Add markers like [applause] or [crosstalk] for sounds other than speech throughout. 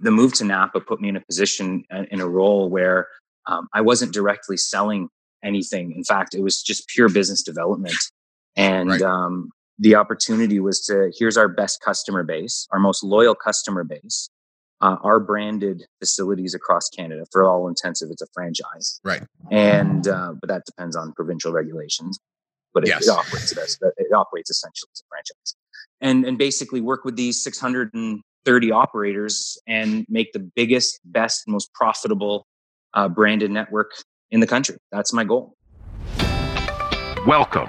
the move to Napa put me in a position uh, in a role where um, I wasn't directly selling anything. In fact, it was just pure business development. And right. um, the opportunity was to here's our best customer base, our most loyal customer base, uh, our branded facilities across Canada. For all intensive, it's a franchise, right? And uh, but that depends on provincial regulations. But it, yes. it operates as it operates essentially as a franchise, and and basically work with these 630 operators and make the biggest, best, most profitable uh, branded network in the country. That's my goal. Welcome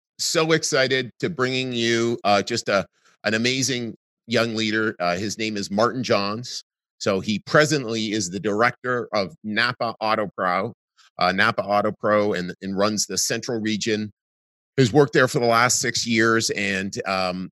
so excited to bringing you uh, just a an amazing young leader. Uh, his name is Martin Johns. So he presently is the director of Napa Auto Pro, uh, Napa Auto Pro, and, and runs the Central Region. Has worked there for the last six years and um,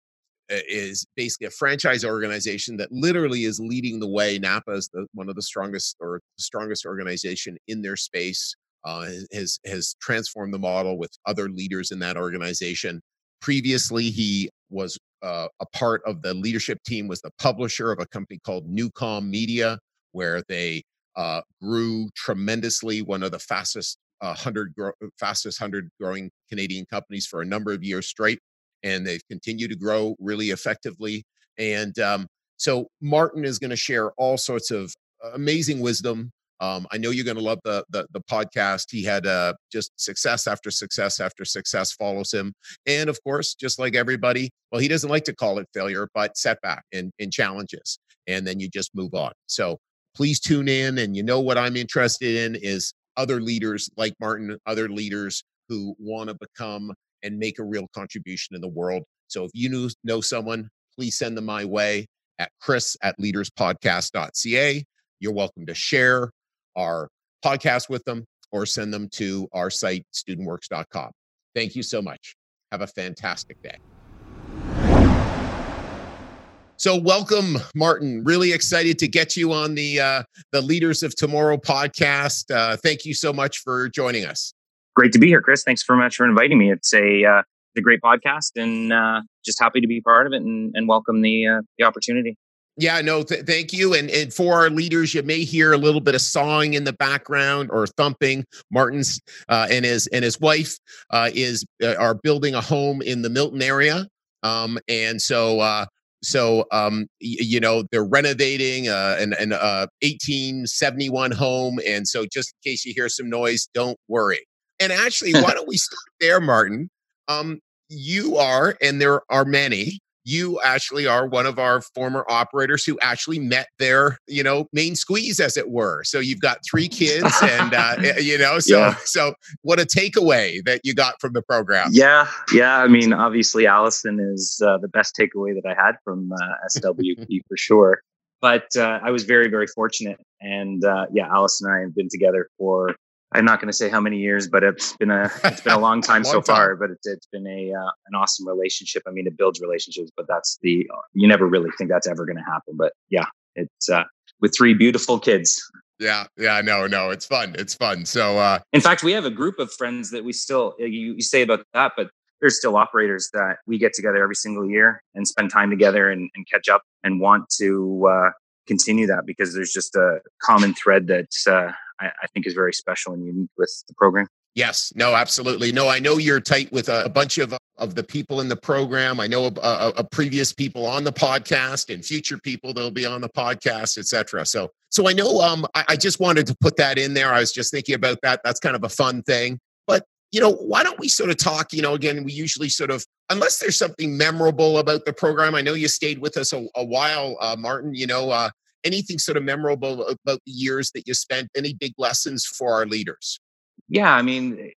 is basically a franchise organization that literally is leading the way. Napa is the, one of the strongest or strongest organization in their space uh, has has transformed the model with other leaders in that organization. Previously, he was uh, a part of the leadership team, was the publisher of a company called Newcom Media, where they uh, grew tremendously. One of the fastest uh, hundred gro- fastest hundred growing Canadian companies for a number of years straight, and they've continued to grow really effectively. And um, so, Martin is going to share all sorts of amazing wisdom um, I know you're going to love the, the, the podcast. He had uh, just success after success after success follows him, and of course, just like everybody, well, he doesn't like to call it failure, but setback and, and challenges, and then you just move on. So please tune in, and you know what I'm interested in is other leaders like Martin, other leaders who want to become and make a real contribution in the world. So if you know someone, please send them my way at chris at leaderspodcast.ca. You're welcome to share, our podcast with them or send them to our site, studentworks.com. Thank you so much. Have a fantastic day. So, welcome, Martin. Really excited to get you on the uh, the Leaders of Tomorrow podcast. Uh, thank you so much for joining us. Great to be here, Chris. Thanks very much for inviting me. It's a uh, a great podcast, and uh, just happy to be part of it and, and welcome the uh, the opportunity. Yeah, no, th- thank you. And, and for our leaders, you may hear a little bit of sawing in the background or thumping. Martin's uh, and his and his wife uh, is uh, are building a home in the Milton area, um, and so uh, so um, y- you know they're renovating uh, an an uh, 1871 home, and so just in case you hear some noise, don't worry. And actually, why [laughs] don't we start there, Martin? Um, you are, and there are many you actually are one of our former operators who actually met their you know main squeeze as it were. So you've got three kids and uh, [laughs] eh, you know so yeah. so what a takeaway that you got from the program. Yeah yeah i mean obviously allison is uh, the best takeaway that i had from uh, swp for sure. But uh, i was very very fortunate and uh, yeah alice and i have been together for I'm not going to say how many years, but it's been a it's been a long time [laughs] long so time. far. But it's, it's been a uh, an awesome relationship. I mean, it builds relationships, but that's the you never really think that's ever going to happen. But yeah, it's uh, with three beautiful kids. Yeah, yeah, no, no, it's fun. It's fun. So, uh, in fact, we have a group of friends that we still you, you say about that, but there's still operators that we get together every single year and spend time together and, and catch up and want to uh, continue that because there's just a common thread that's uh, I, I think is very special and unique with the program. Yes, no, absolutely. No, I know you're tight with a, a bunch of of the people in the program. I know a, a, a, previous people on the podcast and future people that'll be on the podcast, etc. So, so I know. Um, I, I just wanted to put that in there. I was just thinking about that. That's kind of a fun thing. But you know, why don't we sort of talk? You know, again, we usually sort of, unless there's something memorable about the program. I know you stayed with us a, a while, uh, Martin. You know, uh, anything sort of memorable about the years that you spent? Any big lessons for our leaders? Yeah, I mean,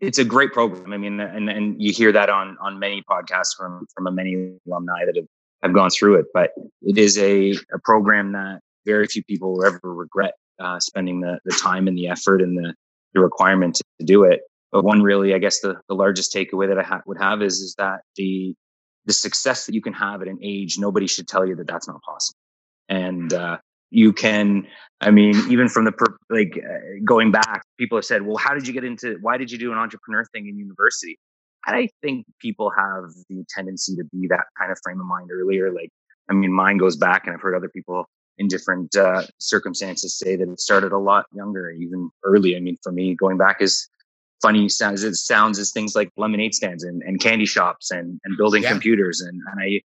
it's a great program. I mean, and and you hear that on on many podcasts from from many alumni that have have gone through it. But it is a a program that very few people will ever regret uh, spending the, the time and the effort and the, the requirement to, do it. But one really, I guess the, the largest takeaway that I ha- would have is, is that the, the success that you can have at an age, nobody should tell you that that's not possible. And, uh, you can, I mean, even from the, per, like uh, going back, people have said, well, how did you get into, why did you do an entrepreneur thing in university? I think people have the tendency to be that kind of frame of mind earlier. Like, I mean, mine goes back, and I've heard other people in different uh, circumstances say that it started a lot younger, even early. I mean, for me, going back is funny sounds it sounds as things like lemonade stands and, and candy shops and, and building yeah. computers. And, and I,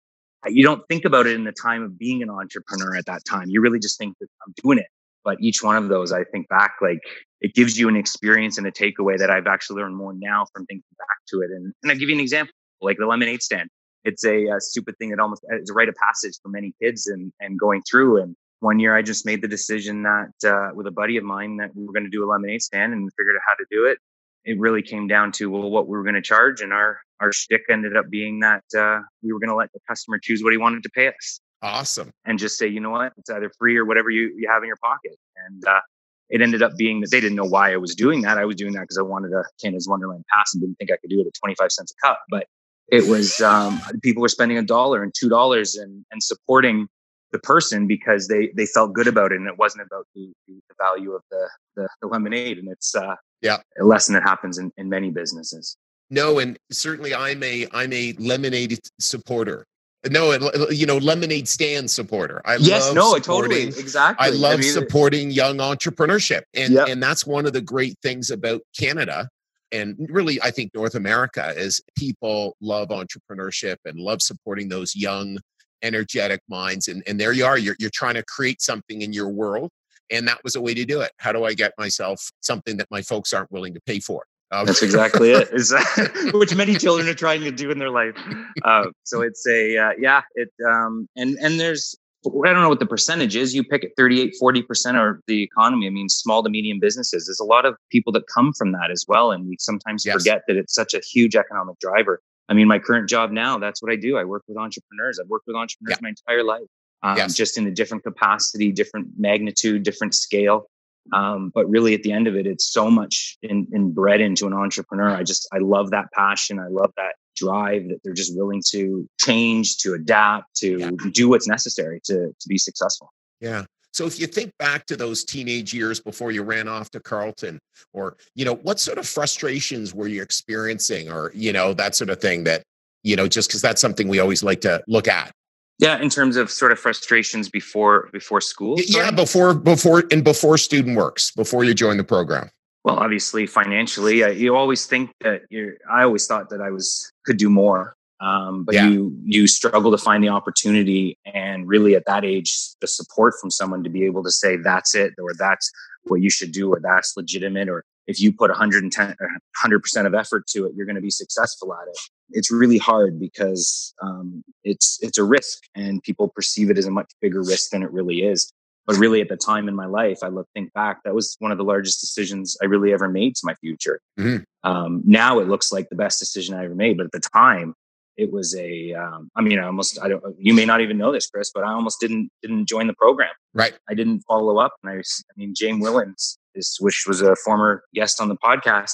you don't think about it in the time of being an entrepreneur at that time. You really just think that I'm doing it. But each one of those, I think back, like it gives you an experience and a takeaway that I've actually learned more now from thinking back to it. And, and I'll give you an example, like the lemonade stand. It's a, a stupid thing that almost is a rite of passage for many kids and, and going through. And one year I just made the decision that uh, with a buddy of mine that we were going to do a lemonade stand and figured out how to do it. It really came down to well, what we were going to charge, and our our shtick ended up being that uh, we were going to let the customer choose what he wanted to pay us. Awesome. And just say, you know what, it's either free or whatever you, you have in your pocket. And uh, it ended up being that they didn't know why I was doing that. I was doing that because I wanted a Canada's Wonderland pass and didn't think I could do it at 25 cents a cup. But it was um, people were spending a dollar and two dollars and and supporting the person because they they felt good about it and it wasn't about the, the, value of the, the, the lemonade and it's uh yeah a lesson that happens in, in many businesses no and certainly i'm a i'm a lemonade supporter no, uh, you know, lemonade stand supporter. I yes, love no, totally, exactly. I love I mean, supporting young entrepreneurship, and yep. and that's one of the great things about Canada, and really, I think North America is people love entrepreneurship and love supporting those young, energetic minds. And and there you are, you're you're trying to create something in your world, and that was a way to do it. How do I get myself something that my folks aren't willing to pay for? Um, That's exactly it. [laughs] Is [laughs] which many children are trying to do in their life. Uh, so it's a uh, yeah. It um, and and there's I don't know what the percentage is. You pick it 38, 40 percent of the economy. I mean, small to medium businesses. There's a lot of people that come from that as well, and we sometimes yes. forget that it's such a huge economic driver. I mean, my current job now, that's what I do. I work with entrepreneurs. I've worked with entrepreneurs yeah. my entire life, um, yes. just in a different capacity, different magnitude, different scale. Um, but really at the end of it, it's so much in, in bred into an entrepreneur. I just, I love that passion. I love that drive that they're just willing to change, to adapt, to yeah. do what's necessary to, to be successful. Yeah. So if you think back to those teenage years before you ran off to Carleton, or you know, what sort of frustrations were you experiencing, or you know, that sort of thing that you know, just because that's something we always like to look at. Yeah, in terms of sort of frustrations before before school. Yeah, before before and before student works, before you join the program. Well, obviously, financially, uh, you always think that you're. I always thought that I was could do more, um, but yeah. you you struggle to find the opportunity, and really at that age, the support from someone to be able to say that's it, or that's what you should do, or that's legitimate, or if you put 110 100% of effort to it you're going to be successful at it. It's really hard because um, it's it's a risk and people perceive it as a much bigger risk than it really is. But really at the time in my life i look think back that was one of the largest decisions i really ever made to my future. Mm-hmm. um, now it looks like the best decision i ever made but at the time it was a um, I mean i almost i don't you may not even know this chris but i almost didn't didn't join the program. Right. I didn't follow up and i i mean james willens is, which was a former guest on the podcast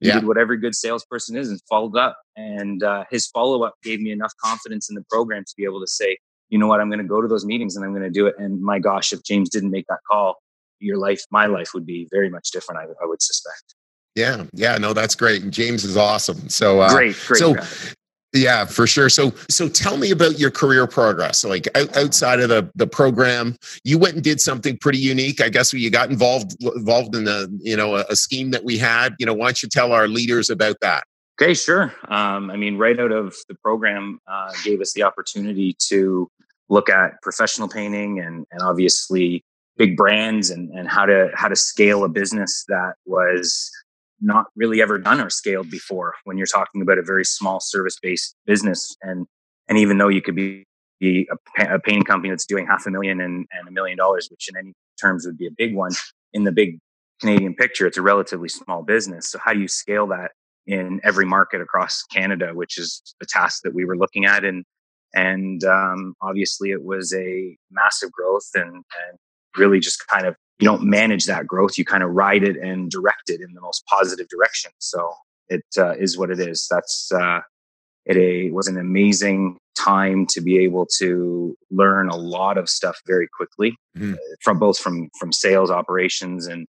he yeah. did what every good salesperson is and followed up. And uh, his follow up gave me enough confidence in the program to be able to say, you know what, I'm going to go to those meetings and I'm going to do it. And my gosh, if James didn't make that call, your life, my life would be very much different. I, I would suspect. Yeah, yeah, no, that's great. And James is awesome. So uh, great, great. So, yeah, for sure. So, so tell me about your career progress. Like outside of the the program, you went and did something pretty unique. I guess you got involved involved in the you know a, a scheme that we had. You know, why don't you tell our leaders about that? Okay, sure. Um, I mean, right out of the program, uh, gave us the opportunity to look at professional painting and and obviously big brands and and how to how to scale a business that was not really ever done or scaled before when you're talking about a very small service based business. And and even though you could be, a, a, painting company that's doing half a million and, and a million dollars which in any terms would be a big one in the big canadian picture it's a relatively small business. So how do you scale that in every market across canada which is the task that we were looking at? And and um, obviously it was a massive growth and, and really just kind of you don't manage that growth. You kind of ride it and direct it in the most positive direction. So it uh, is what it is. That's uh, it. A, was an amazing time to be able to learn a lot of stuff very quickly mm-hmm. from both from from sales operations and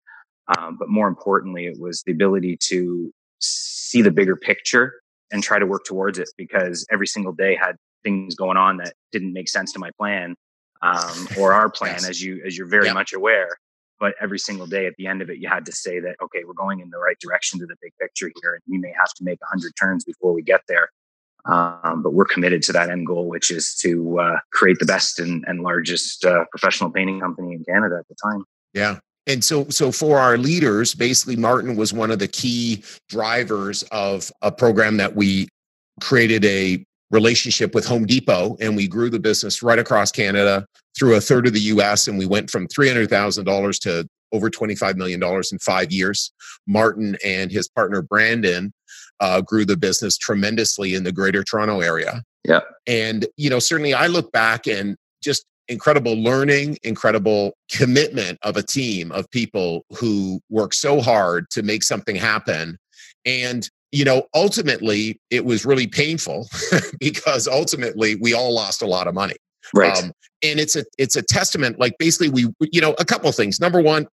um, but more importantly, it was the ability to see the bigger picture and try to work towards it because every single day had things going on that didn't make sense to my plan um, or our plan, yes. as you as you're very much aware. But every single day, at the end of it, you had to say that okay, we're going in the right direction to the big picture here, and we may have to make hundred turns before we get there. Um, but we're committed to that end goal, which is to uh, create the best and, and largest uh, professional painting company in Canada at the time. Yeah, and so so for our leaders basically martin was one of the key drivers of a program that we created a relationship with home depot and we grew the business right across canada through a third of the us and we went from $300000 to over $25 million in five years. Martin and his partner brandon uh, grew the business tremendously in the greater toronto area. Yeah and you know certainly i look back and just incredible learning, incredible commitment of a team of people who work so hard to make something happen. And, you know, ultimately it was really painful [laughs] because ultimately we all lost a lot of money. Right. Um, and it's a it's a testament, like basically we you know, a couple of things. Number one,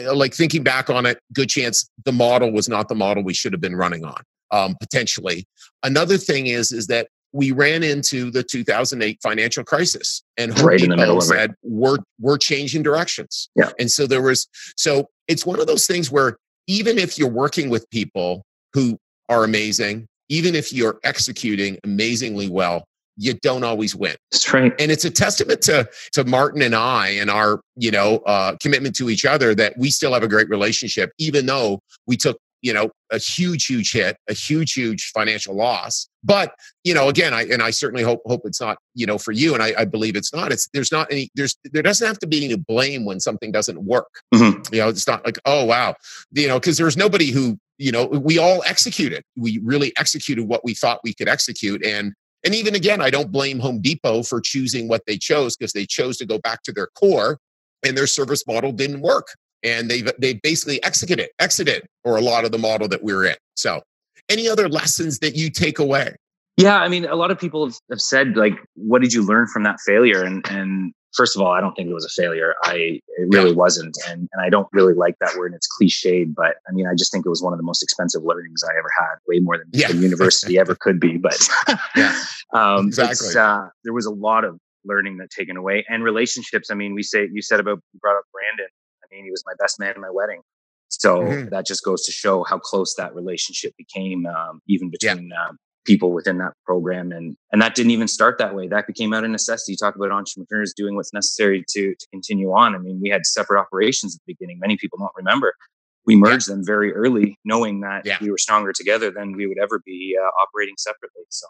uh, like thinking back on it, good chance the model was not the model we should have been running on. Um, potentially. Another thing is is that we ran into the 2008 financial crisis and Home right Depot in the middle said it. we're we're changing directions yeah and so there was so it's one of those things where even if you're working with people who are amazing. Even if you're executing amazingly well you don't always win. That's right. And it's a testament to to martin and i and our you know uh, commitment to each other that we still have a great relationship even though we took you know a huge huge hit a huge huge financial loss. But you know again i and i certainly hope hope it's not you know for you and i, I believe it's not. It's there's not any there's there doesn't have to be any blame when something doesn't work. Mm-hmm. you know it's not like oh wow. You know because there's nobody who you know we all executed we really executed what we thought we could execute and and even again i don't blame home depot for choosing what they chose because they chose to go back to their core and their service model didn't work and they've they basically exited exited or a lot of the model that we're in. So, any other lessons that you take away? Yeah, I mean, a lot of people have said like, "What did you learn from that failure?" And and first of all, I don't think it was a failure. I it really yeah. wasn't, and and I don't really like that word. It's cliched, but I mean, I just think it was one of the most expensive learnings I ever had, way more than yeah. the university ever could be. But [laughs] yeah, [laughs] um, exactly. Uh, there was a lot of learning that taken away and relationships. I mean, we say you said about you brought up Brandon I mean, he was my best man in my wedding. So mm-hmm. that just goes to show how close that relationship became, um, even between yeah. uh, people within that program. And and that didn't even start that way. That became out of necessity. You talk about entrepreneurs doing what's necessary to to continue on. I mean, we had separate operations at the beginning. Many people don't remember. We merged yeah. them very early, knowing that yeah. we were stronger together than we would ever be uh, operating separately. So.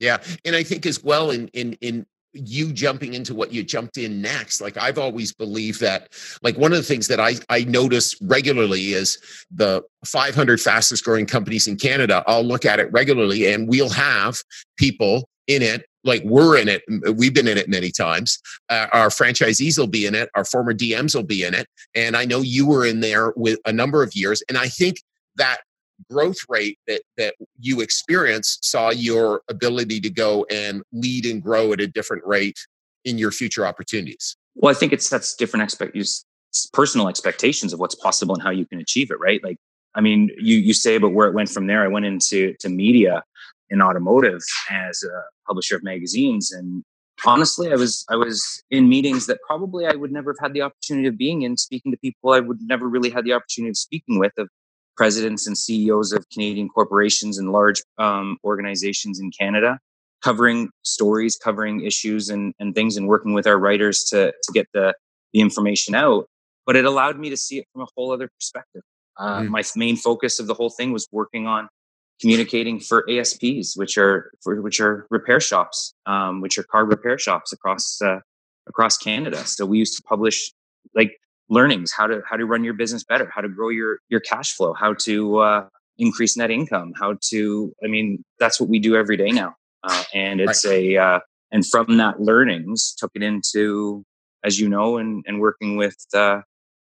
Yeah, and I think as well in in in you jumping into what you jumped in next like i've always believed that like one of the things that i i notice regularly is the 500 fastest growing companies in canada i'll look at it regularly and we'll have people in it like we're in it we've been in it many times uh, our franchisees will be in it our former dms will be in it and i know you were in there with a number of years and i think that growth rate that that you experience saw your ability to go and lead and grow at a different rate in your future opportunities. Well i think it sets different expect personal expectations of what's possible and how you can achieve it right? Like i mean you you say about where it went from there i went into to media in automotive as a publisher of magazines and honestly i was i was in meetings that probably i would never have had the opportunity of being in speaking to people i would never really had the opportunity of speaking with of presidents and CEOs of Canadian corporations and large um, organizations in Canada, covering stories, covering issues and, and things, and working with our writers to, to get the, the information out. But it allowed me to see it from a whole other perspective. Uh, mm. My main focus of the whole thing was working on communicating for ASPs, which are for, which are repair shops, um, which are car repair shops across uh, across Canada. So we used to publish like learnings how to how to run your business better how to grow your your cash flow how to uh, increase net income how to i mean that's what we do every day now uh, and it's right. a uh, and from that learnings took it into as you know and and working with uh,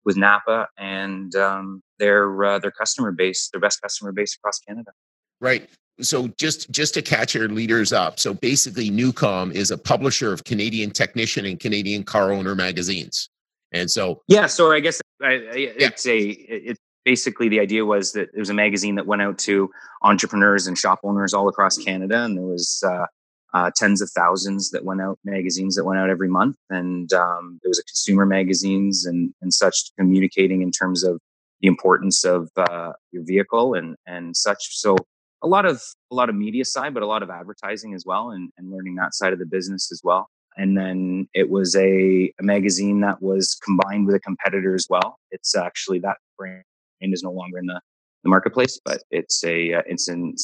with Napa and um, their uh, their customer base, their best customer base across Canada. Right. So just just to catch your leaders up. So basically, Newcom is a publisher of Canadian Technician and Canadian Car Owner magazines. And so yeah, so I guess I, it's yeah. a it's basically the idea was that it was a magazine that went out to entrepreneurs and shop owners all across Canada, and there was uh, uh, tens of thousands that went out, magazines that went out every month, and um, there was a consumer magazines and and such communicating in terms of the importance of uh, your vehicle and and such. So a lot of a lot of media side, but a lot of advertising as well, and, and learning that side of the business as well. And then it was a, a magazine that was combined with a competitor as well. It's actually that brand is no longer in the, the marketplace, but it's a uh, it's in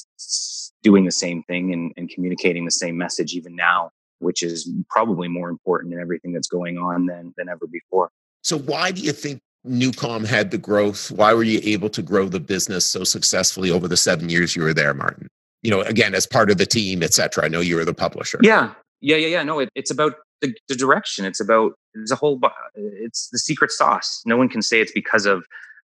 doing the same thing and, and communicating the same message even now, which is probably more important in everything that's going on than than ever before. So why do you think Newcom had the growth? Why were you able to grow the business so successfully over the seven years you were there, Martin? You know, again, as part of the team, et cetera. I know you were the publisher. Yeah, yeah, yeah, yeah. No, it, it's about the, the direction. It's about there's a whole. It's the secret sauce. No one can say it's because of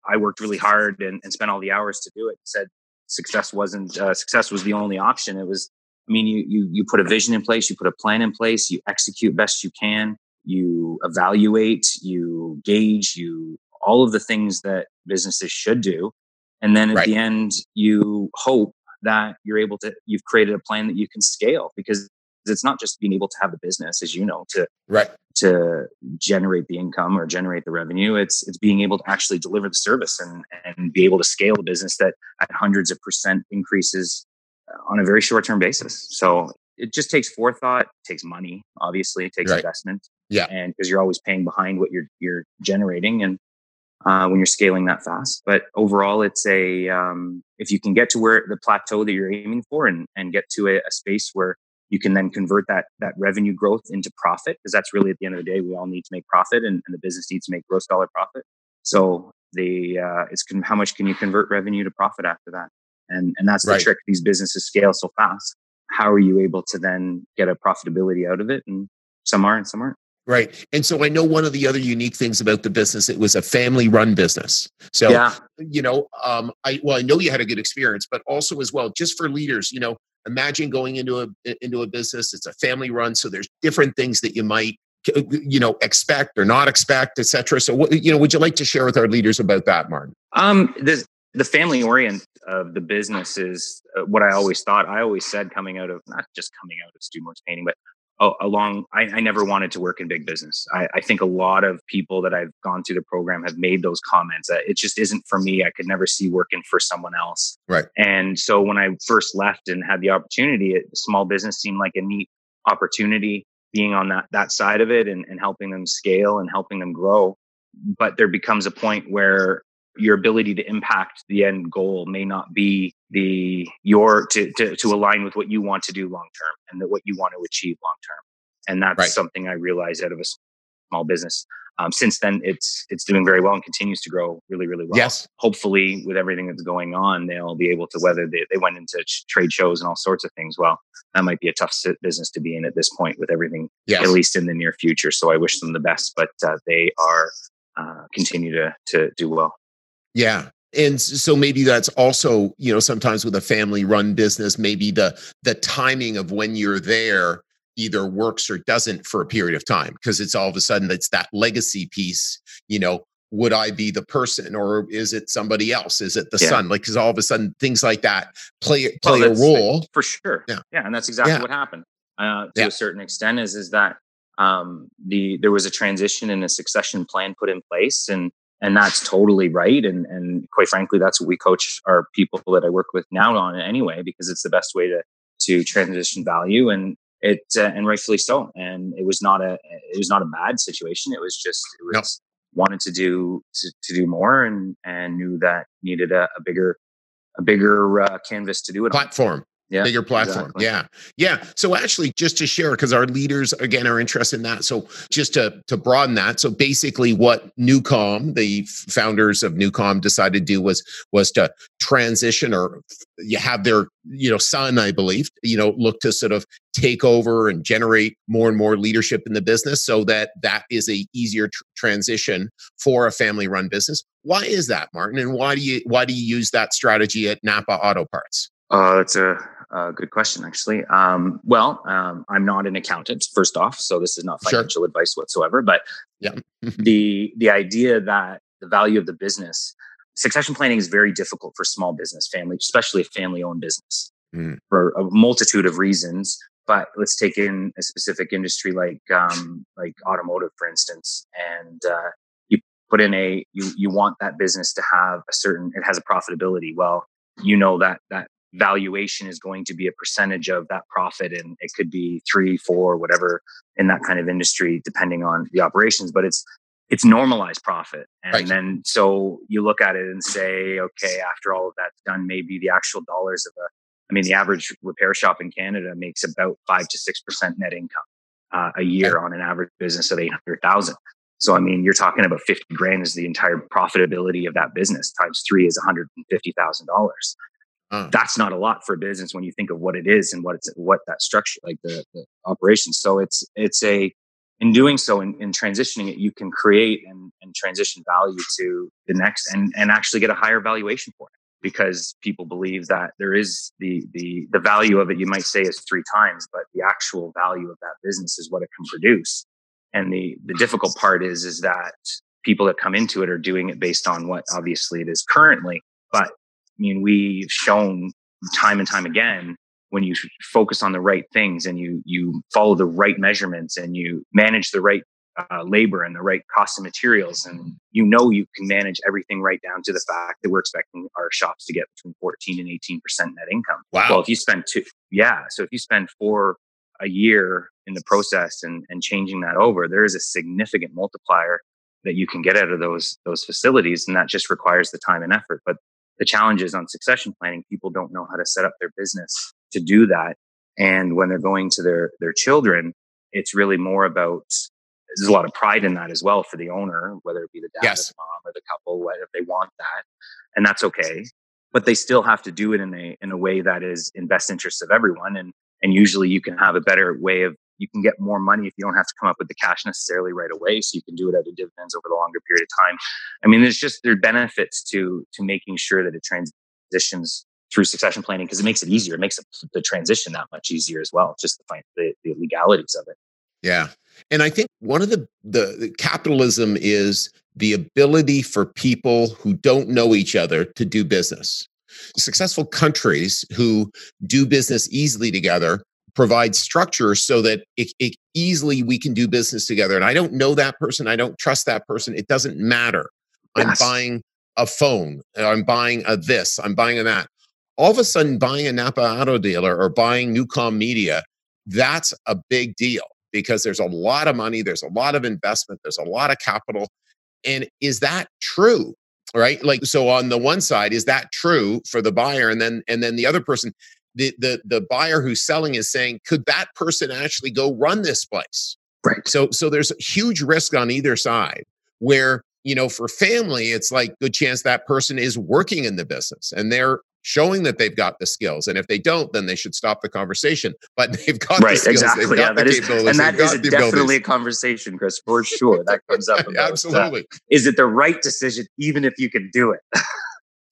I worked really hard and, and spent all the hours to do it. Said success wasn't uh, success was the only option. It was. I mean, you you you put a vision in place, you put a plan in place, you execute best you can, you evaluate, you gauge, you all of the things that businesses should do, and then at right. the end, you hope that you're able to you've created a plan that you can scale because it's not just being able to have the business as you know to right. to generate the income or generate the revenue. It's it's being able to actually deliver the service and and be able to scale the business that at hundreds of percent increases uh, on a very short term basis. So it just takes forethought takes money obviously it takes right. investment. Yeah. And because you're always paying behind what you're you're generating and uh, when you're scaling that fast. But overall, it's a um, if you can get to where the plateau that you're aiming for and and get to a, a space where you can then convert that that revenue growth into profit because that's really at the end of the day we all need to make profit and, and the business needs to make gross dollar profit so the uh, it's con- how much can you convert revenue to profit after that and and that's the right. trick these businesses scale so fast how are you able to then get a profitability out of it and some are and some aren't Right. And so I know one of the other unique things about the business, it was a family run business. So, yeah. you know, um, I, well, I know you had a good experience, but also as well, just for leaders, you know, imagine going into a into a business it's a family run so there's different things that you might you know expect or not expect etc so what you know would you like to share with our leaders about that martin? Um the the family orient of the business is uh, what i always thought. I always said coming out of not just coming out of studentworks painting but along I, I, never wanted to work in big business. I, I, think a lot of people that i've gone through the program have made those comments that it just isn't for me. I could never see working for someone else. Right. And so when i first left and had the opportunity it, small business seemed like a neat opportunity being on that that side of it and, and helping them scale and helping them grow. But there becomes a point where your ability to impact the end goal may not be the your to to, to align with what you want to do long term and that what you want to achieve long term. And that's right. something i realized out of a small business. Um, since then it's it's doing very well and continues to grow really really well. Yes. Hopefully with everything that's going on they'll be able to whether they, they went into trade shows and all sorts of things. Well that might be a tough business to be in at this point with everything yes. at least in the near future. So i wish them the best but uh, they are uh, continue to to do well. Yeah. And so maybe that's also, you know, sometimes with a family run business, maybe the the timing of when you're there either works or doesn't for a period of time because it's all of a sudden it's that legacy piece, you know, would I be the person or is it somebody else? Is it the yeah. son? Like, because all of a sudden things like that play play a role for sure. Yeah, yeah, and that's exactly yeah. what happened uh, to yeah. a certain extent. Is is that um, the there was a transition and a succession plan put in place, and and that's totally right. And and quite frankly that's what we coach our people that i work with now on anyway because it's the best way to to transition value. And it uh, and rightfully so. And it was not a it was not a bad situation. It was just it was wanted to do to, to, do more and and knew that needed a, a bigger a bigger uh, canvas to do it platform. on. Yeah, bigger platform. exactly. Yeah. Yeah. So actually just to share, because our leaders again are interested in that. So just to to broaden that. So basically what Newcom, the founders of Newcom decided to do was was to transition or you have their, you know, son, I believe, you know, look to sort of take over and generate more and more leadership in the business so that that is a easier tr- transition for a family run business. Why is that, Martin? And why do you why do you use that strategy at Napa Auto Parts? Uh, that's a, good question, actually. Um, well, um, I'm not an accountant, first off, so this is not Sure. financial advice whatsoever. But Yeah. [laughs] the the idea that the value of the business succession planning is very difficult for small business family, especially a family owned business, Mm. for a multitude of reasons. But let's take in a specific industry like um, like automotive, for instance, and uh, you put in a you you want that business to have a certain it has a profitability. Well, you know that that valuation is going to be a percentage of that profit and it could be three four whatever in that kind of industry depending on the operations but it's it's normalized profit. And Right. then so you look at it and say okay after all of that's done maybe the actual dollars of a i mean the average repair shop in canada makes about 5 to 6% net income uh, a year on an average business of 800000 so i mean you're talking about 50 grand is the entire profitability of that business times 3 is $150000 Uh, that's not a lot for a business when you think of what it is and what it's what that structure like the, the operation so it's it's a in doing so in, in transitioning it you can create and, and transition value to the next and and actually get a higher valuation for it because people believe that there is the the the value of it you might say is three times but the actual value of that business is what it can produce. And the the difficult part is is that people that come into it are doing it based on what obviously it is currently but I mean, we've shown time and time again when you focus on the right things and you you follow the right measurements and you manage the right uh, labor and the right cost of materials and you know you can manage everything right down to the fact that we're expecting our shops to get between 14 and 18 percent net income wow. well if you spend two yeah so if you spend four a year in the process and and changing that over there is a significant multiplier that you can get out of those those facilities and that just requires the time and effort but the challenges on succession planning people don't know how to set up their business to do that. And when they're going to their their children it's really more about there's a lot of pride in that as well for the owner whether it be the dad or the mom or the couple whether they want that. And that's okay. But they still have to do it in a in a way that is in best interest of everyone. And and usually you can have a better way of you can get more money if you don't have to come up with the cash necessarily right away so you can do it out of dividends over the longer period of time i mean there's just there are benefits to to making sure that it transitions through succession planning because it makes it easier it makes the transition that much easier as well just the, the, the legalities of it Yeah. And I think one of the, the the capitalism is the ability for people who don't know each other to do business. Successful countries who do business easily together provide structure so that it, it easily we can do business together. And I don't know that person, I don't trust that person. It doesn't matter. I'm buying a phone, uh, I'm buying a this, I'm buying a that. All of a sudden, buying a Napa auto dealer or buying Newcom Media, that's a big deal because there's a lot of money, there's a lot of investment, there's a lot of capital. And is that true? Right? Like so on the one side, is that true for the buyer? And then and then the other person, the the the buyer who's selling is saying, could that person actually go run this place? right So so there's a huge risk on either side where, you know, for family, it's like good chance that person is working in the business and they're showing that they've got the skills. And if they don't, then they should stop the conversation. [laughs] But they've got the skills. right exactly they've yeah got the that is capabilities, and that is got a the definitely a conversation chris for sure that comes up [laughs] about, uh, Absolutely. is it the right decision even if you can do it [laughs]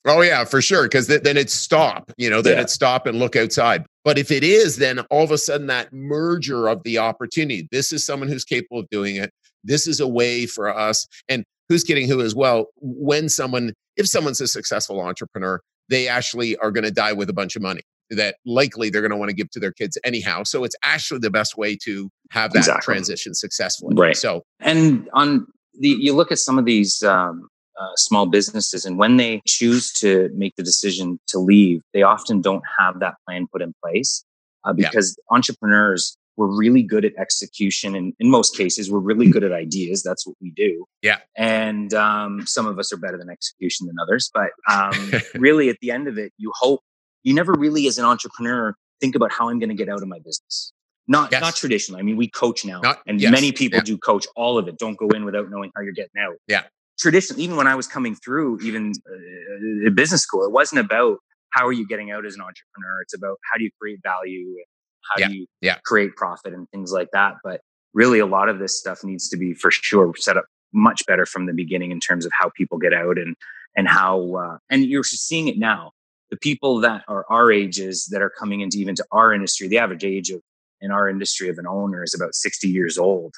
Oh yeah, for sure. Because th- then it's stop. You know, then Yeah. it's stop and look outside. But if it is, then all of a sudden that merger of the opportunity. This is someone who's capable of doing it. This is a way for us. And who's getting who as well? When someone, if someone's a successful entrepreneur, they actually are going to die with a bunch of money that likely they're going to want to give to their kids anyhow. So it's actually the best way to have that Exactly. transition successfully. Right. So and on the you look at some of these um, uh, small businesses and when they choose to make the decision to leave they often don't have that plan put in place uh, Yeah. because entrepreneurs we're really good at execution and in most cases we're really good at ideas that's what we do Yeah. and um, some of us are better than execution than others but um, [laughs] really at the end of it you hope you never really as an entrepreneur think about how I'm going to get out of my business. Not Yes. not traditionally. I mean, we coach now, Not- and yes, many people yeah. do coach all of it. Don't go in without knowing how you're getting out. Yeah. Traditionally, even when I was coming through, even uh, business school, it wasn't about how are you getting out as an entrepreneur. It's about how do you create value and how Yeah, do you yeah. create profit and things like that. But really, a lot of this stuff needs to be for sure set up much better from the beginning in terms of how people get out and and how uh, and you're seeing it now. The people that are our ages that are coming into even to our industry, the average age of in our industry of an owner is about 60 years old,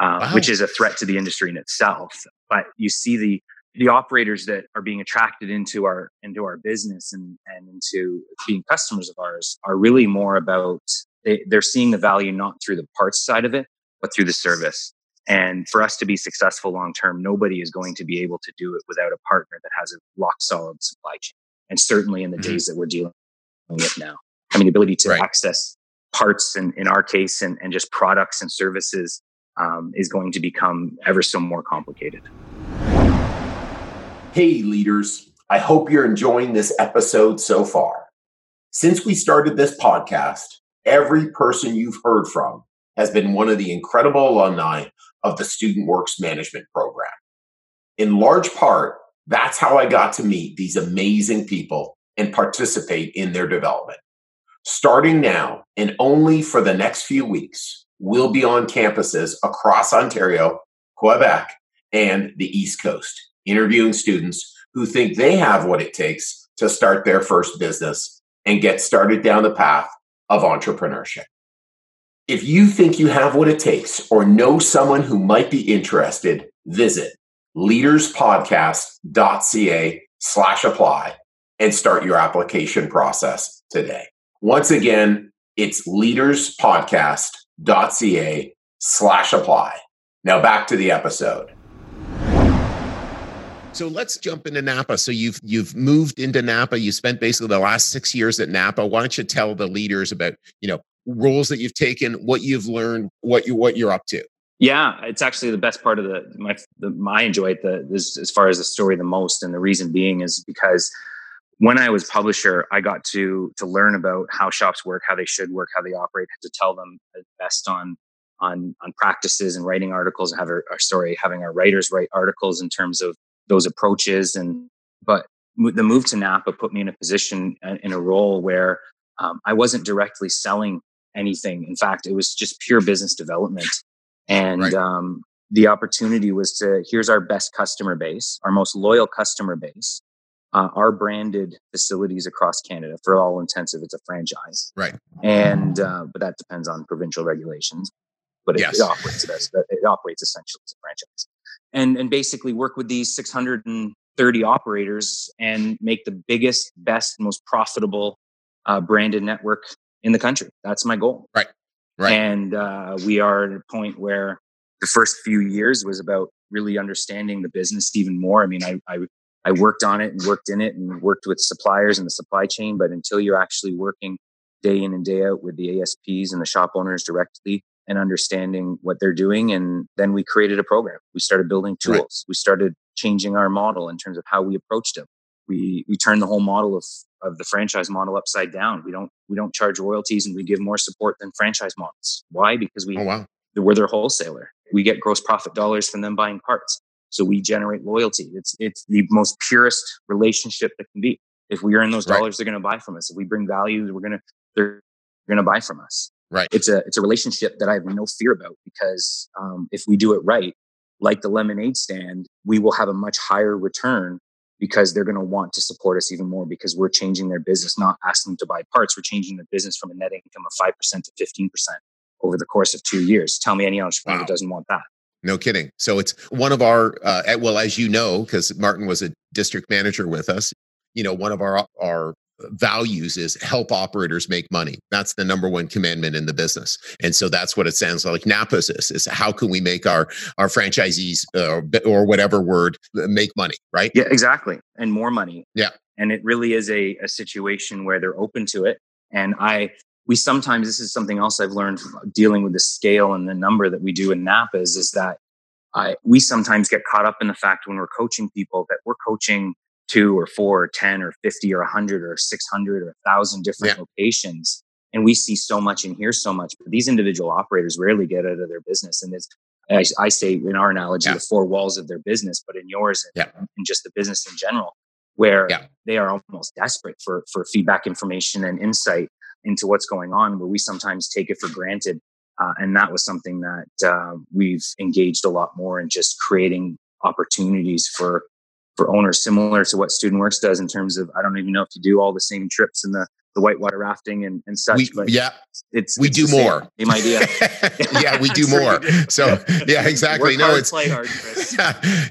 uh, Wow. which is a threat to the industry in itself. But you see the the operators that are being attracted into our into our business and and into being customers of ours are really more about they, they're seeing the value not through the parts side of it, but through the service. And for us to be successful long term, nobody is going to be able to do it without a partner that has a lock solid supply chain. And certainly in the Mhm. days that we're dealing with now, I mean, the ability to Right. access parts in, in our case and, and just products and services um, is going to become ever so more complicated. Hey, leaders. I hope you're enjoying this episode so far. Since we started this podcast, every person you've heard from has been one of the incredible alumni of the Student Works Management Program. In large part, that's how I got to meet these amazing people and participate in their development. Starting now and only for the next few weeks, we'll be on campuses across Ontario, Quebec, and the East Coast, interviewing students who think they have what it takes to start their first business and get started down the path of entrepreneurship. If you think you have what it takes or know someone who might be interested, visit leaderspodcast.ca slash apply and start your application process today. Once again, it's leaderspodcast.ca slash apply. Now back to the episode. So let's jump into Napa. So you've you've moved into Napa. You spent basically the last six years at Napa. Why don't you tell the leaders about you know roles that you've taken, what you've learned, what you what you're up to? Yeah, it's actually the best part of the my the, I enjoy it the this, as far as the story the most, and the reason being is because when I was publisher, I got to to learn about how shops work, how they should work, how they operate, had to tell them best on on on practices and writing articles, and have our, our story, having our writers write articles in terms of those approaches, and but the move to Napa put me in a position in a role where um, I wasn't directly selling anything. In fact, it was just pure business development and Right. um, the opportunity was to here's our best customer base our most loyal customer base uh, our branded facilities across canada for all intensive it's a franchise Right. and uh, but that depends on provincial regulations but it, Yes. it operates as it operates essentially as a franchise and and basically work with these 630 operators and make the biggest best most profitable uh, branded network in the country that's my goal Right. Right. and uh, we are at a point where the first few years was about really understanding the business even more. I mean, I, I I worked on it and worked in it and worked with suppliers and the supply chain, but until you're actually working day in and day out with the ASPs and the shop owners directly and understanding what they're doing, and then we created a program. We started building Right. tools. We started changing our model in terms of how we approached them. We we turned the whole model of of the franchise model upside down. We don't we don't charge royalties and we give more support than franchise models. Why? Because we Oh wow. we're their wholesaler. We get gross profit dollars from them buying parts. So we generate loyalty. It's it's the most purest relationship that can be. If we earn those Right. dollars, they're going to buy from us. If we bring value, we're going to they're going to buy from us. Right. It's a it's a relationship that I have no fear about because um, if we do it right, like the lemonade stand, we will have a much higher return because they're going to want to support us even more because we're changing their business, not asking them to buy parts. We're changing their business from a net income of five percent to fifteen percent over the course of two years. Tell me any entrepreneur Wow. that doesn't want that. No kidding. So it's one of our uh, well, as you know, because Martin was a district manager with us. You know, one of our our values is help operators make money. That's the number one commandment in the business, and so that's what it sounds like. Napa's is is how can we make our our franchisees uh, or whatever word uh, make money, right? Yeah, exactly. And more money. Yeah. And it really is a, a situation where they're open to it. And I, we sometimes, this is something else I've learned uh, dealing with the scale and the number that we do in Napa's is that I, we sometimes get caught up in the fact when we're coaching people that we're coaching two or four or 10 or 50 or 100 or 600 or 1,000 different locations. and we see so much and hear so much. But these individual operators rarely get out of their business, and it's I, I say in our analogy, yeah. the four walls of their business, but in yours, and, yeah. and just the business in general, where yeah. they are almost desperate for for feedback, information, and insight into what's going on. Where we sometimes take it for granted, uh, and that was something that uh, we've engaged a lot more in just creating opportunities for for owners, similar to what Student Works does in terms of I don't even know if you do all the same trips in the the whitewater rafting and, and such. We, but yeah, it's we it's do more. Same, idea. [laughs] yeah, we do [laughs] more. So yeah, [laughs] exactly. no, hard, it's play hard, Chris.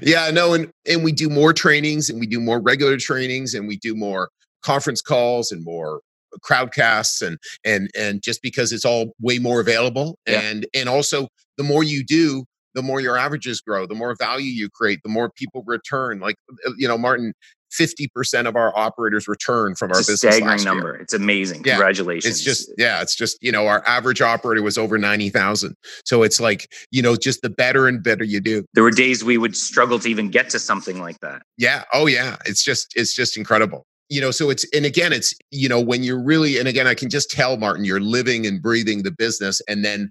yeah, no, and and we do more trainings and we do more regular trainings and we do more conference calls and more crowdcasts and and and just because it's all way more available yeah. and and also the more you do the more your averages grow, the more value you create, the more people return. Like, uh, you know, Martin, 50% of our operators return from it's our a business. Staggering number. Year. It's amazing. Yeah. Congratulations. It's just, yeah, it's just, you know, our average operator was over 90,000. So it's like, you know, just the better and better you do. There were days we would struggle to even get to something like that. Yeah. Oh, yeah. It's just, it's just incredible. You know, so it's, and again, it's, you know, when you're really, and again, I can just tell, Martin, you're living and breathing the business. And then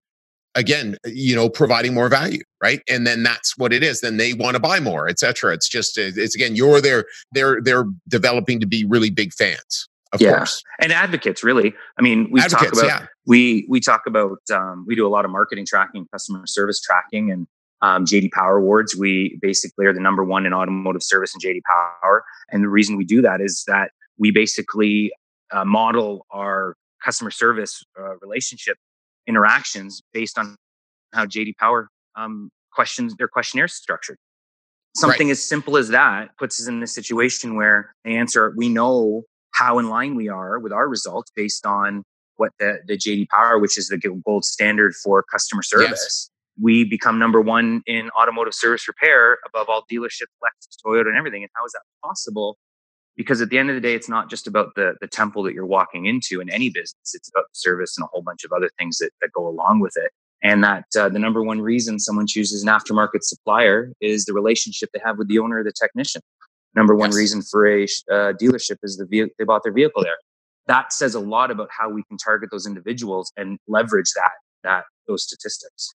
again you know providing more value right and then that's what it is then they want to buy more etc it's just it's again you're there they're they're developing to be really big fans of yeah. course and advocates really i mean we advocates, talk about yeah. we we talk about um, we do a lot of marketing tracking customer service tracking and um, jd power awards we basically are the number one in automotive service in jd power and the reason we do that is that we basically uh, model our customer service uh, relationship interactions based on how JD Power um, questions their questionnaire structured. Something right. as simple as that puts us in a situation where the answer we know how in line we are with our results based on what the, the JD Power, which is the gold standard for customer service. We become number one in automotive service repair above all dealerships, Lexus, Toyota, and everything. And how is that possible? because at the end of the day it's not just about the the temple that you're walking into in any business it's about the service and a whole bunch of other things that, that go along with it and that uh, the number one reason someone chooses an aftermarket supplier is the relationship they have with the owner or the technician number one yes. reason for a uh, dealership is the vehicle they bought their vehicle there that says a lot about how we can target those individuals and leverage that that those statistics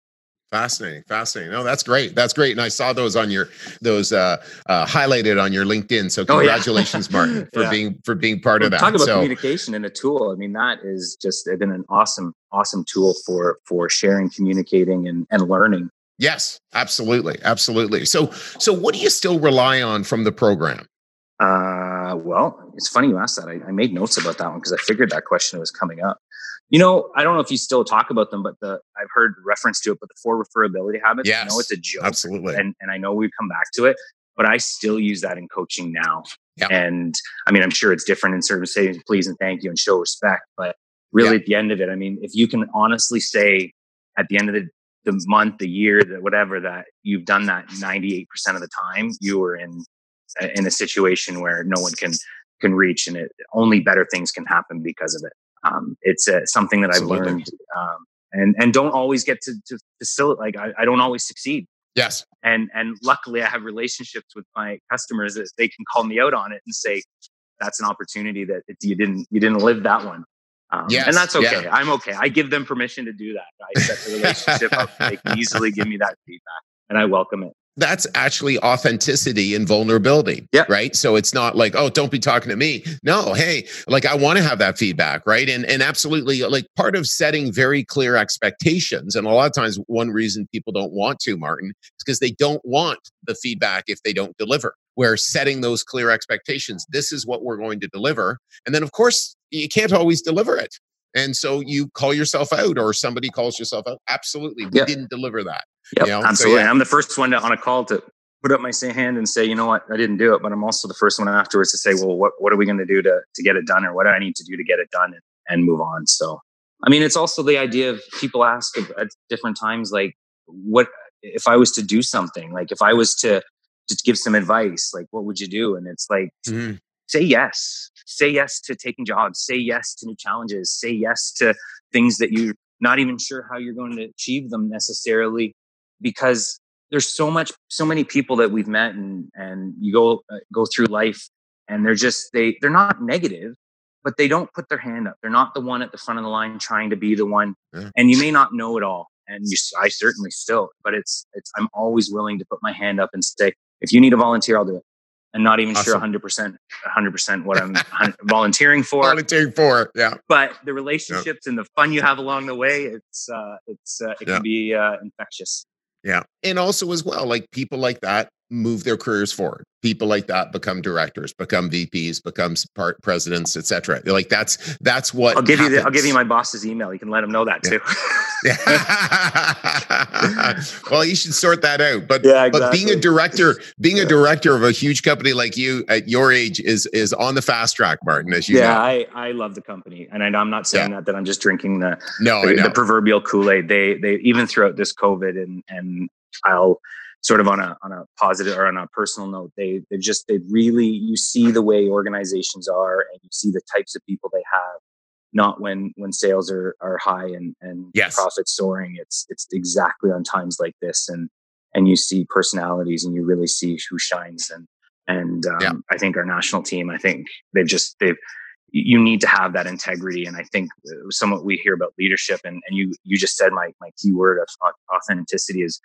Fascinating, fascinating. No, that's great. That's great. And I saw those on your those uh, uh highlighted on your LinkedIn. So congratulations, oh, yeah. Martin, [laughs] for yeah. being for being part well, of that. Talk about so, communication and a tool. I mean, that is just been an awesome, awesome tool for for sharing, communicating, and and learning. Yes, absolutely, absolutely. So so what do you still rely on from the program? Uh, well, it's funny you asked that. I, I made notes about that one because I figured that question was coming up. You know, I don't know if you still talk about them, but the I've heard reference to it, but the four referability habits, yes, I know it's a joke. Absolutely. And and I know we've come back to it, but I still use that in coaching now. And I mean, I'm sure it's different in certain settings, please and thank you and show respect. But really at the end of it, I mean, if you can honestly say at the end of the, the month, the year, the whatever, that you've done that 98% of the time, you were in uh, in a situation where no one can can reach and it only better things can happen because of it um, it's uh, something that Absolutely. I've learned, um, and and don't always get to to facilitate. Like I, I don't always succeed. Yes. And and luckily, I have relationships with my customers that they can call me out on it and say, "That's an opportunity that you didn't you didn't live that one." Um, yes. And that's okay. Yeah. I'm okay. I give them permission to do that. I set the relationship up. They can easily give me that feedback, and I welcome it that's actually authenticity and vulnerability. Yeah. Right. So it's not like, oh, don't be talking to me. No, hey, like I want to have that feedback. Right. And and absolutely like part of setting very clear expectations. And a lot of times one reason people don't want to, Martin, is because they don't want the feedback if they don't deliver. Where setting those clear expectations, this is what we're going to deliver. And then of course you can't always deliver it. And so you call yourself out or somebody calls yourself out. Absolutely. We didn't deliver that. Yep, you know? absolutely. So, yeah. I'm the first one to, on a call to put up my hand and say, you know what, I didn't do it. But I'm also the first one afterwards to say, well, what, what are we going to do to, to get it done or what do I need to do to get it done and, and move on? So, I mean, it's also the idea of people ask at different times, like, what if I was to do something? Like, if I was to, to give some advice, like, what would you do? And it's like, mm-hmm. say yes. Say yes to taking jobs. Say yes to new challenges. Say yes to things that you're not even sure how you're going to achieve them necessarily because there's so much so many people that we've met and and you go uh, go through life and they're just they they're not negative but they don't put their hand up. They're not the one at the front of the line trying to be the one. Yeah. And you may not know it all, and you, I certainly still, but it's it's. I'm always willing to put my hand up and say, if you need a volunteer, I'll do it. And not even awesome. sure 100 percent 100 percent what I'm [laughs] volunteering for. Volunteering for, yeah. But the relationships yeah. and the fun you have along the way, it's uh, it's uh, it yeah. can be uh, infectious. Yeah. And also as well, like people like that move their careers forward. People like that become directors, become VPs, becomes part presidents, etc. Like that's that's what I'll give happens. you. The, I'll give you my boss's email. You can let him know that too. Yeah. [laughs] well, you should sort that out. But yeah, exactly. but being a director, being a director of a huge company like you at your age is is on the fast track, Martin. As you yeah, know. I I love the company, and I, am not saying yeah. that that I'm just drinking the no the, the proverbial Kool Aid. They they even throughout this COVID and and I'll sort of on a on a positive or on a personal note they they've just they really you see the way organizations are and you see the types of people they have not when when sales are are high and and yes. profits soaring it's it's exactly on times like this and and you see personalities and you really see who shines and and um, yeah. i think our national team i think they've just they've you need to have that integrity and i think uh, somewhat we hear about leadership and, and you you just said my my key word of authenticity is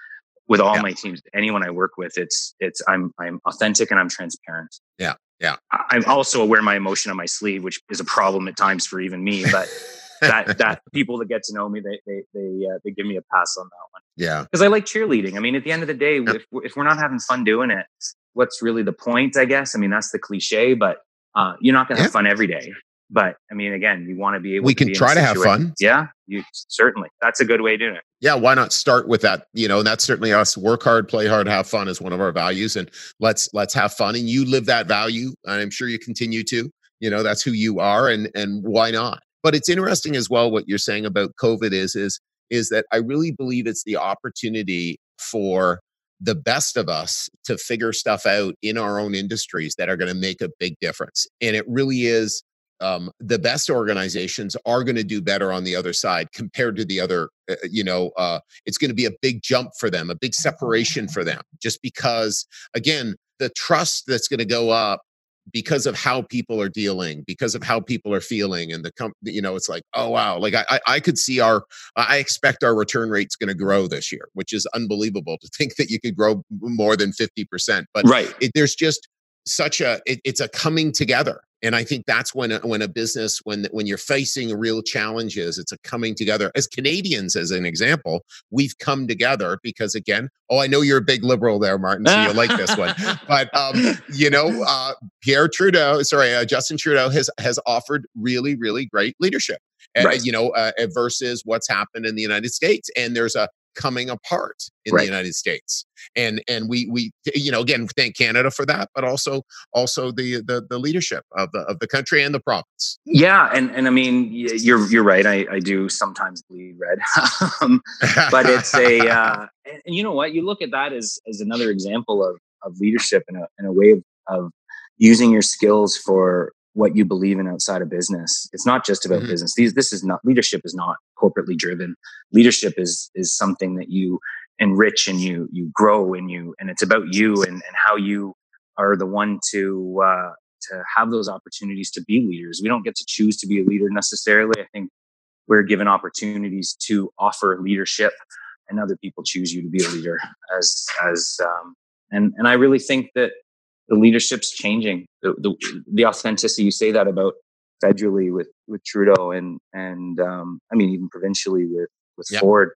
with all yeah. my teams anyone i work with it's it's i'm i'm authentic and i'm transparent. Yeah yeah. I'm also aware my emotion on my sleeve which is a problem at times for even me but [laughs] that that people that get to know me they they they, uh, they give me a pass on that one. Yeah. Because i like cheerleading. I mean at the end of the day yeah. if, if we're not having fun doing it what's really the point i guess? I mean that's the cliche but uh, you're not going to have fun every day but I mean, again, you want to be able. We can try to have fun. Yeah, you certainly. That's a good way to doing it. Yeah, why not start with that? You know, and that's certainly us. Work hard, play hard, have fun is one of our values, and let's let's have fun. And you live that value, and I'm sure you continue to. You know, that's who you are, and and why not? But it's interesting as well what you're saying about COVID is is is that I really believe it's the opportunity for the best of us to figure stuff out in our own industries that are going to make a big difference. And it really is um, the best organizations are going to do better on the other side compared to the other uh, you know uh, it's going to be a big jump for them a big separation for them just because again the trust that's going to go up because of how people are dealing because of how people are feeling and the com- you know it's like oh wow. Like i i could see our i expect our return rate's going to grow this year which is unbelievable to [laughs] think that you could grow more than 50% but right. it, there's just such a it, it's a coming together and i think that's when a, when a business when when you're facing real challenges it's a coming together. As canadians as an example we've come together because again oh i know you're a big liberal there martin so you like this one. [laughs] But um, you know uh, pierre trudeau sorry uh, justin trudeau has has offered really really great leadership right. uh, you know uh, versus what's happened in the united states. And there's a coming apart in right. the United States. And and we we you know again thank Canada for that, but also also the the, the leadership of the of the country and the province. Yeah, and and I mean you're you're right. I, I do sometimes bleed red, [laughs] um, but it's a [laughs] uh, and you know what you look at that as as another example of of leadership and a in a way of, of using your skills for what you believe in outside of business. It's not just about mm-hmm. business. These this is not leadership is not corporately driven. Leadership is is something that you enrich and you you grow and you and it's about you and, and how you are the one to uh, to have those opportunities to be leaders. We don't get to choose to be a leader necessarily. I think we're given opportunities to offer leadership and other people choose you to be a leader as as um, and and I really think that the leadership's changing. The, the, the authenticity you say that about federally with with Trudeau and and um, I mean even provincially with with yep. Ford.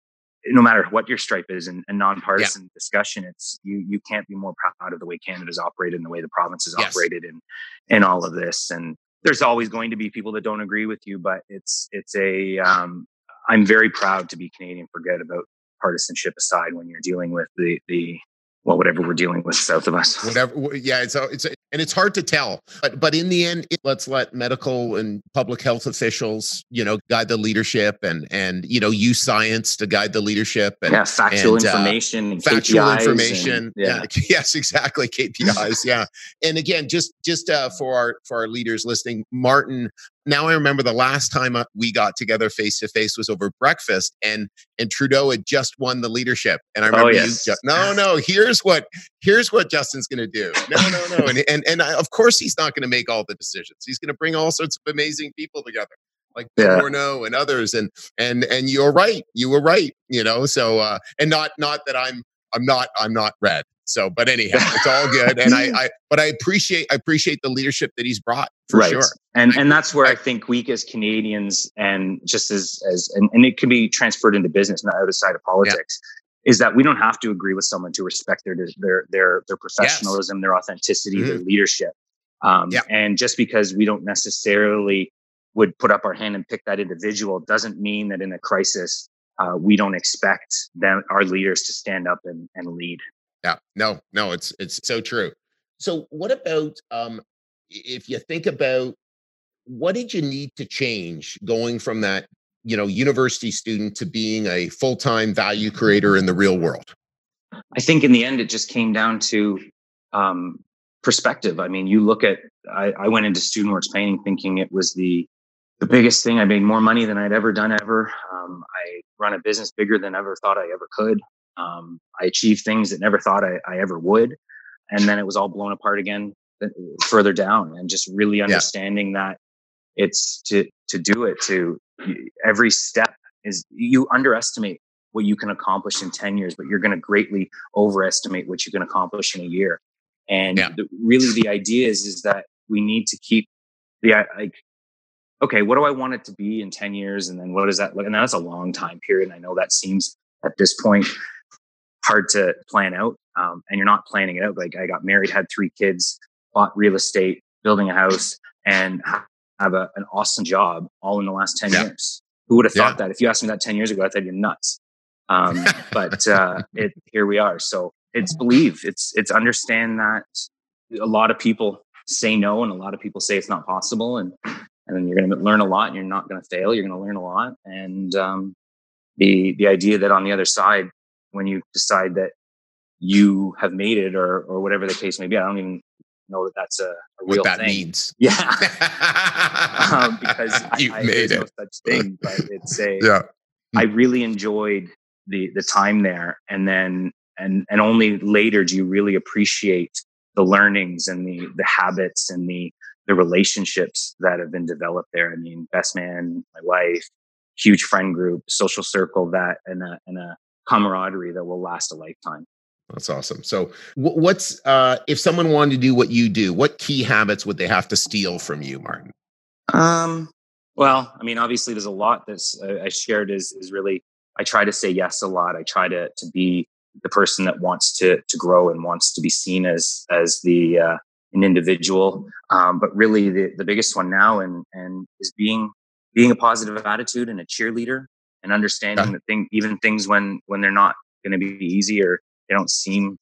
No matter what your stripe is and, and nonpartisan yep. discussion, it's you you can't be more proud of the way Canada's operated and the way the province has yes. operated and and all of this. And there's always going to be people that don't agree with you, but it's it's a um, I'm very proud to be Canadian. Forget about partisanship aside when you're dealing with the the well, whatever we're dealing with south of us. Whatever, yeah, it's it's and it's hard to tell. But but in the end, it, let's let medical and public health officials, you know, guide the leadership and and you know use science to guide the leadership and yeah, factual and, information, uh, and factual KPIs information. And, yeah. yeah. [laughs] yes, exactly, KPIs. yeah, and again, just just uh, for our for our leaders listening, Martin now I remember the last time uh, we got together face to face was over breakfast, and and Trudeau had just won the leadership, and I oh, remember oh, yes. you. No, no, here's what here's what Justin's going to do. No, no, no, and and and I, of course he's not going to make all the decisions. He's going to bring all sorts of amazing people together like yeah. And others. And and and you're right. You were right. You know. So uh, and not not that I'm I'm not I'm not red. So, but [laughs] anyhow, it's all good. And I, I but I appreciate I appreciate the leadership that he's brought for right. sure. And and that's where I, I, think we as Canadians and just as as and, and it can be transferred into business, not outside of politics. Yeah. Is that we don't have to agree with someone to respect their their their their professionalism, yes. their authenticity, mm-hmm. their leadership. Um, yeah. And just because we don't necessarily would put up our hand and pick that individual doesn't mean that in a crisis uh, we don't expect them our leaders to stand up and, and lead yeah no no it's it's so true so what about um if you think about what did you need to change going from that you know university student to being a full-time value creator in the real world i think in the end it just came down to um perspective i mean you look at I, I went into student works painting thinking it was the the biggest thing. I made more money than I'd ever done ever. Um, I run a business bigger than ever thought I ever could. Um, I achieved things that never thought I, I, ever would. And then it was all blown apart again uh, further down and just really understanding yeah. that it's to, to do it to every step is you underestimate what you can accomplish in 10 years, but you're going to greatly overestimate what you can accomplish in a year. And yeah. the, really the idea is, is that we need to keep the, like, okay, what do I want it to be in 10 years? And then what does that look? And that's a long time period. And I know that seems at this point hard to plan out. Um, and you're not planning it out. Like I got married, had three kids, bought real estate, building a house, and have a, an awesome job all in the last 10 yeah. years. Who would have thought yeah. that? If you asked me that 10 years ago, I thought you're nuts. Um, [laughs] but uh, it, here we are. So it's believe, it's, it's understand that a lot of people say no and a lot of people say it's not possible. And and then you're going to learn a lot and you're not going to fail you're going to learn a lot and um, the the idea that on the other side when you decide that you have made it or or whatever the case may be i don't even know that that's a, a what that thing. means [laughs] yeah um, [laughs] because you I, made I, it no such thing but it's a [laughs] yeah i really enjoyed the the time there and then and and only later do you really appreciate the learnings and the the habits and the the relationships that have been developed there. I mean, best man, my wife, huge friend group, social circle that and a, and a camaraderie that will last a lifetime. That's awesome. So, what's uh, if someone wanted to do what you do? What key habits would they have to steal from you, Martin? Um. Well, I mean, obviously, there's a lot that's uh, I shared. Is is really I try to say yes a lot. I try to to be the person that wants to to grow and wants to be seen as as the uh, an individual. Um, but really, the, the biggest one now and and is being being a positive attitude and a cheerleader and understanding yeah. that thing even things when when they're not going to be easy or they don't seem.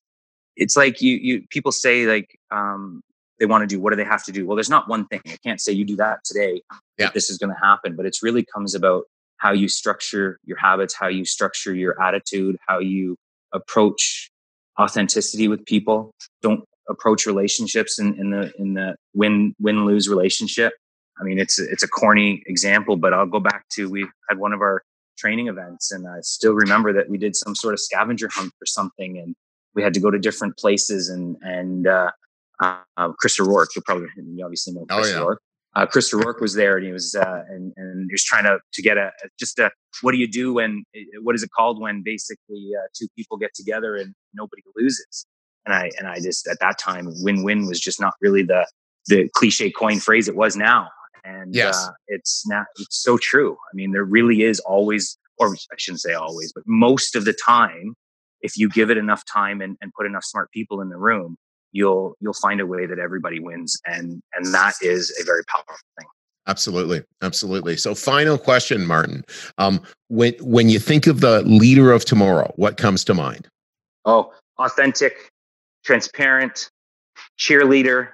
It's like you you people say like um, they want to do. What do they have to do? Well, there's not one thing. I can't say you do that today. Yeah. That this is going to happen, but it's really comes about how you structure your habits, how you structure your attitude, how you approach authenticity with people. Don't approach relationships in, in the in the win win lose relationship. I mean, it's it's a corny example, but I'll go back to we had one of our training events, and I still remember that we did some sort of scavenger hunt or something, and we had to go to different places, and and uh, uh, Chris O'Rourke, you probably you obviously know oh, Chris oh, yeah. O'Rourke. Uh, Chris O'Rourke was there, and he was uh, and and he was trying to to get a just a what do you do when what is it called when basically uh, two people get together and nobody loses and I and I just at that time win-win was just not really the the cliche coin phrase it was now. And yes. uh, it's not it's so true. I mean, there really is always, or I shouldn't say always, but most of the time, if you give it enough time and, and put enough smart people in the room, you'll you'll find a way that everybody wins. And and that is a very powerful thing. Absolutely, absolutely. So, final question, Martin. Um, when when you think of the leader of tomorrow, what comes to mind? Oh, authentic, transparent, cheerleader,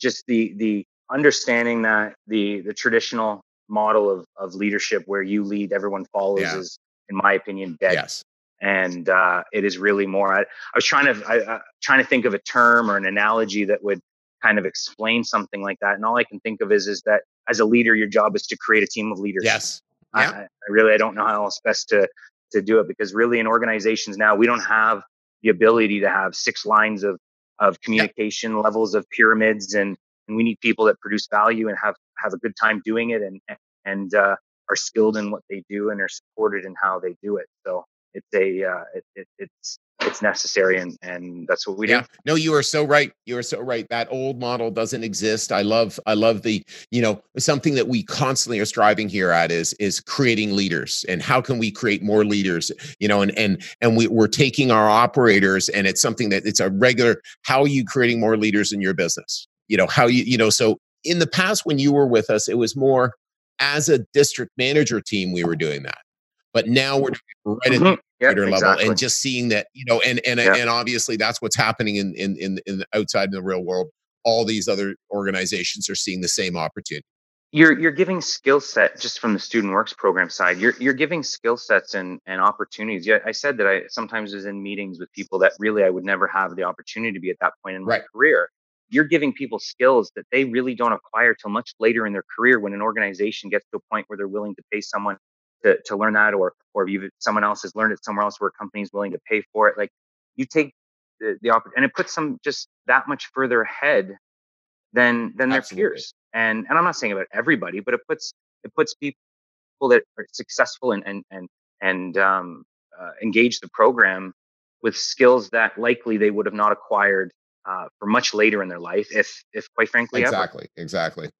just the the understanding that the the traditional model of of leadership where you lead, everyone follows yeah. is, in my opinion, dead. Yes. And uh, it is really more. I, I was trying to I, I, trying to think of a term or an analogy that would kind of explain something like that. And all I can think of is is that as a leader, your job is to create a team of leaders. Yes. Yeah. I, I really I don't know how else best to to do it because really in organizations now we don't have the ability to have six lines of of communication yeah. levels of pyramids and and we need people that produce value and have have a good time doing it and and uh, are skilled in what they do and are supported in how they do it. So it's a uh, it, it, it's it's necessary and and that's what we yeah. do no you are so right. You are so right. That old model doesn't exist. I love i love the you know something that we constantly are striving here at is is creating leaders and how can we create more leaders you know and and and we, we're taking our operators and it's something that it's a regular how are you creating more leaders in your business you know how you you know so in the past when you were with us it was more as a district manager team we were doing that but now we're right at mm-hmm. the level exactly. and just seeing that you know and and and obviously that's what's happening in in in, in outside in the real world all these other organizations are seeing the same opportunity you're you're giving skill set just from the student works program side you're you're giving skill sets and and opportunities yeah i said that i sometimes was in meetings with people that really i would never have the opportunity to be at that point in my right. career you're giving people skills that they really don't acquire till much later in their career when an organization gets to a point where they're willing to pay someone to, to learn that or or if someone else has learned it somewhere else where a company is willing to pay for it like you take the, the opportunity and it puts them just that much further ahead than than their Absolutely. peers and and i'm not saying about everybody but it puts it puts people that are successful and and and and um, uh, engage the program with skills that likely they would have not acquired uh, for much later in their life, if if quite frankly, exactly, ever. exactly.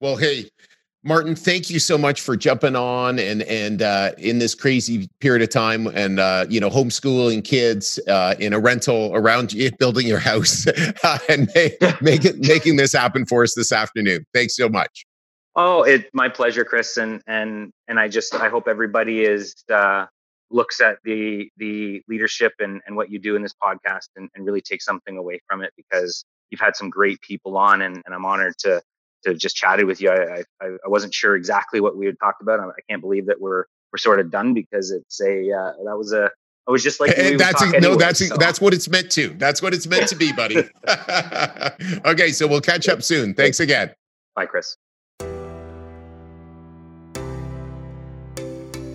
Well, hey, Martin, thank you so much for jumping on and and uh, in this crazy period of time and uh, you know homeschooling kids uh, in a rental around [laughs] building your house [laughs] and make, make it making this happen for us this afternoon. Thanks so much. Oh, it's my pleasure, Chris, and and and I just I hope everybody is uh, looks at the the leadership and, and what you do in this podcast and, and really take something away from it because you've had some great people on and, and I'm honored to to just chatted with you. I, I, I wasn't sure exactly what we had talked about. I, can't believe that we're we're sort of done because it's a uh, that was a I was just like and that's a, anyway, no that's so. that's what it's meant to. That's what it's meant to be, buddy. [laughs] [laughs] okay, so we'll catch up soon. Thanks again. Bye, Chris.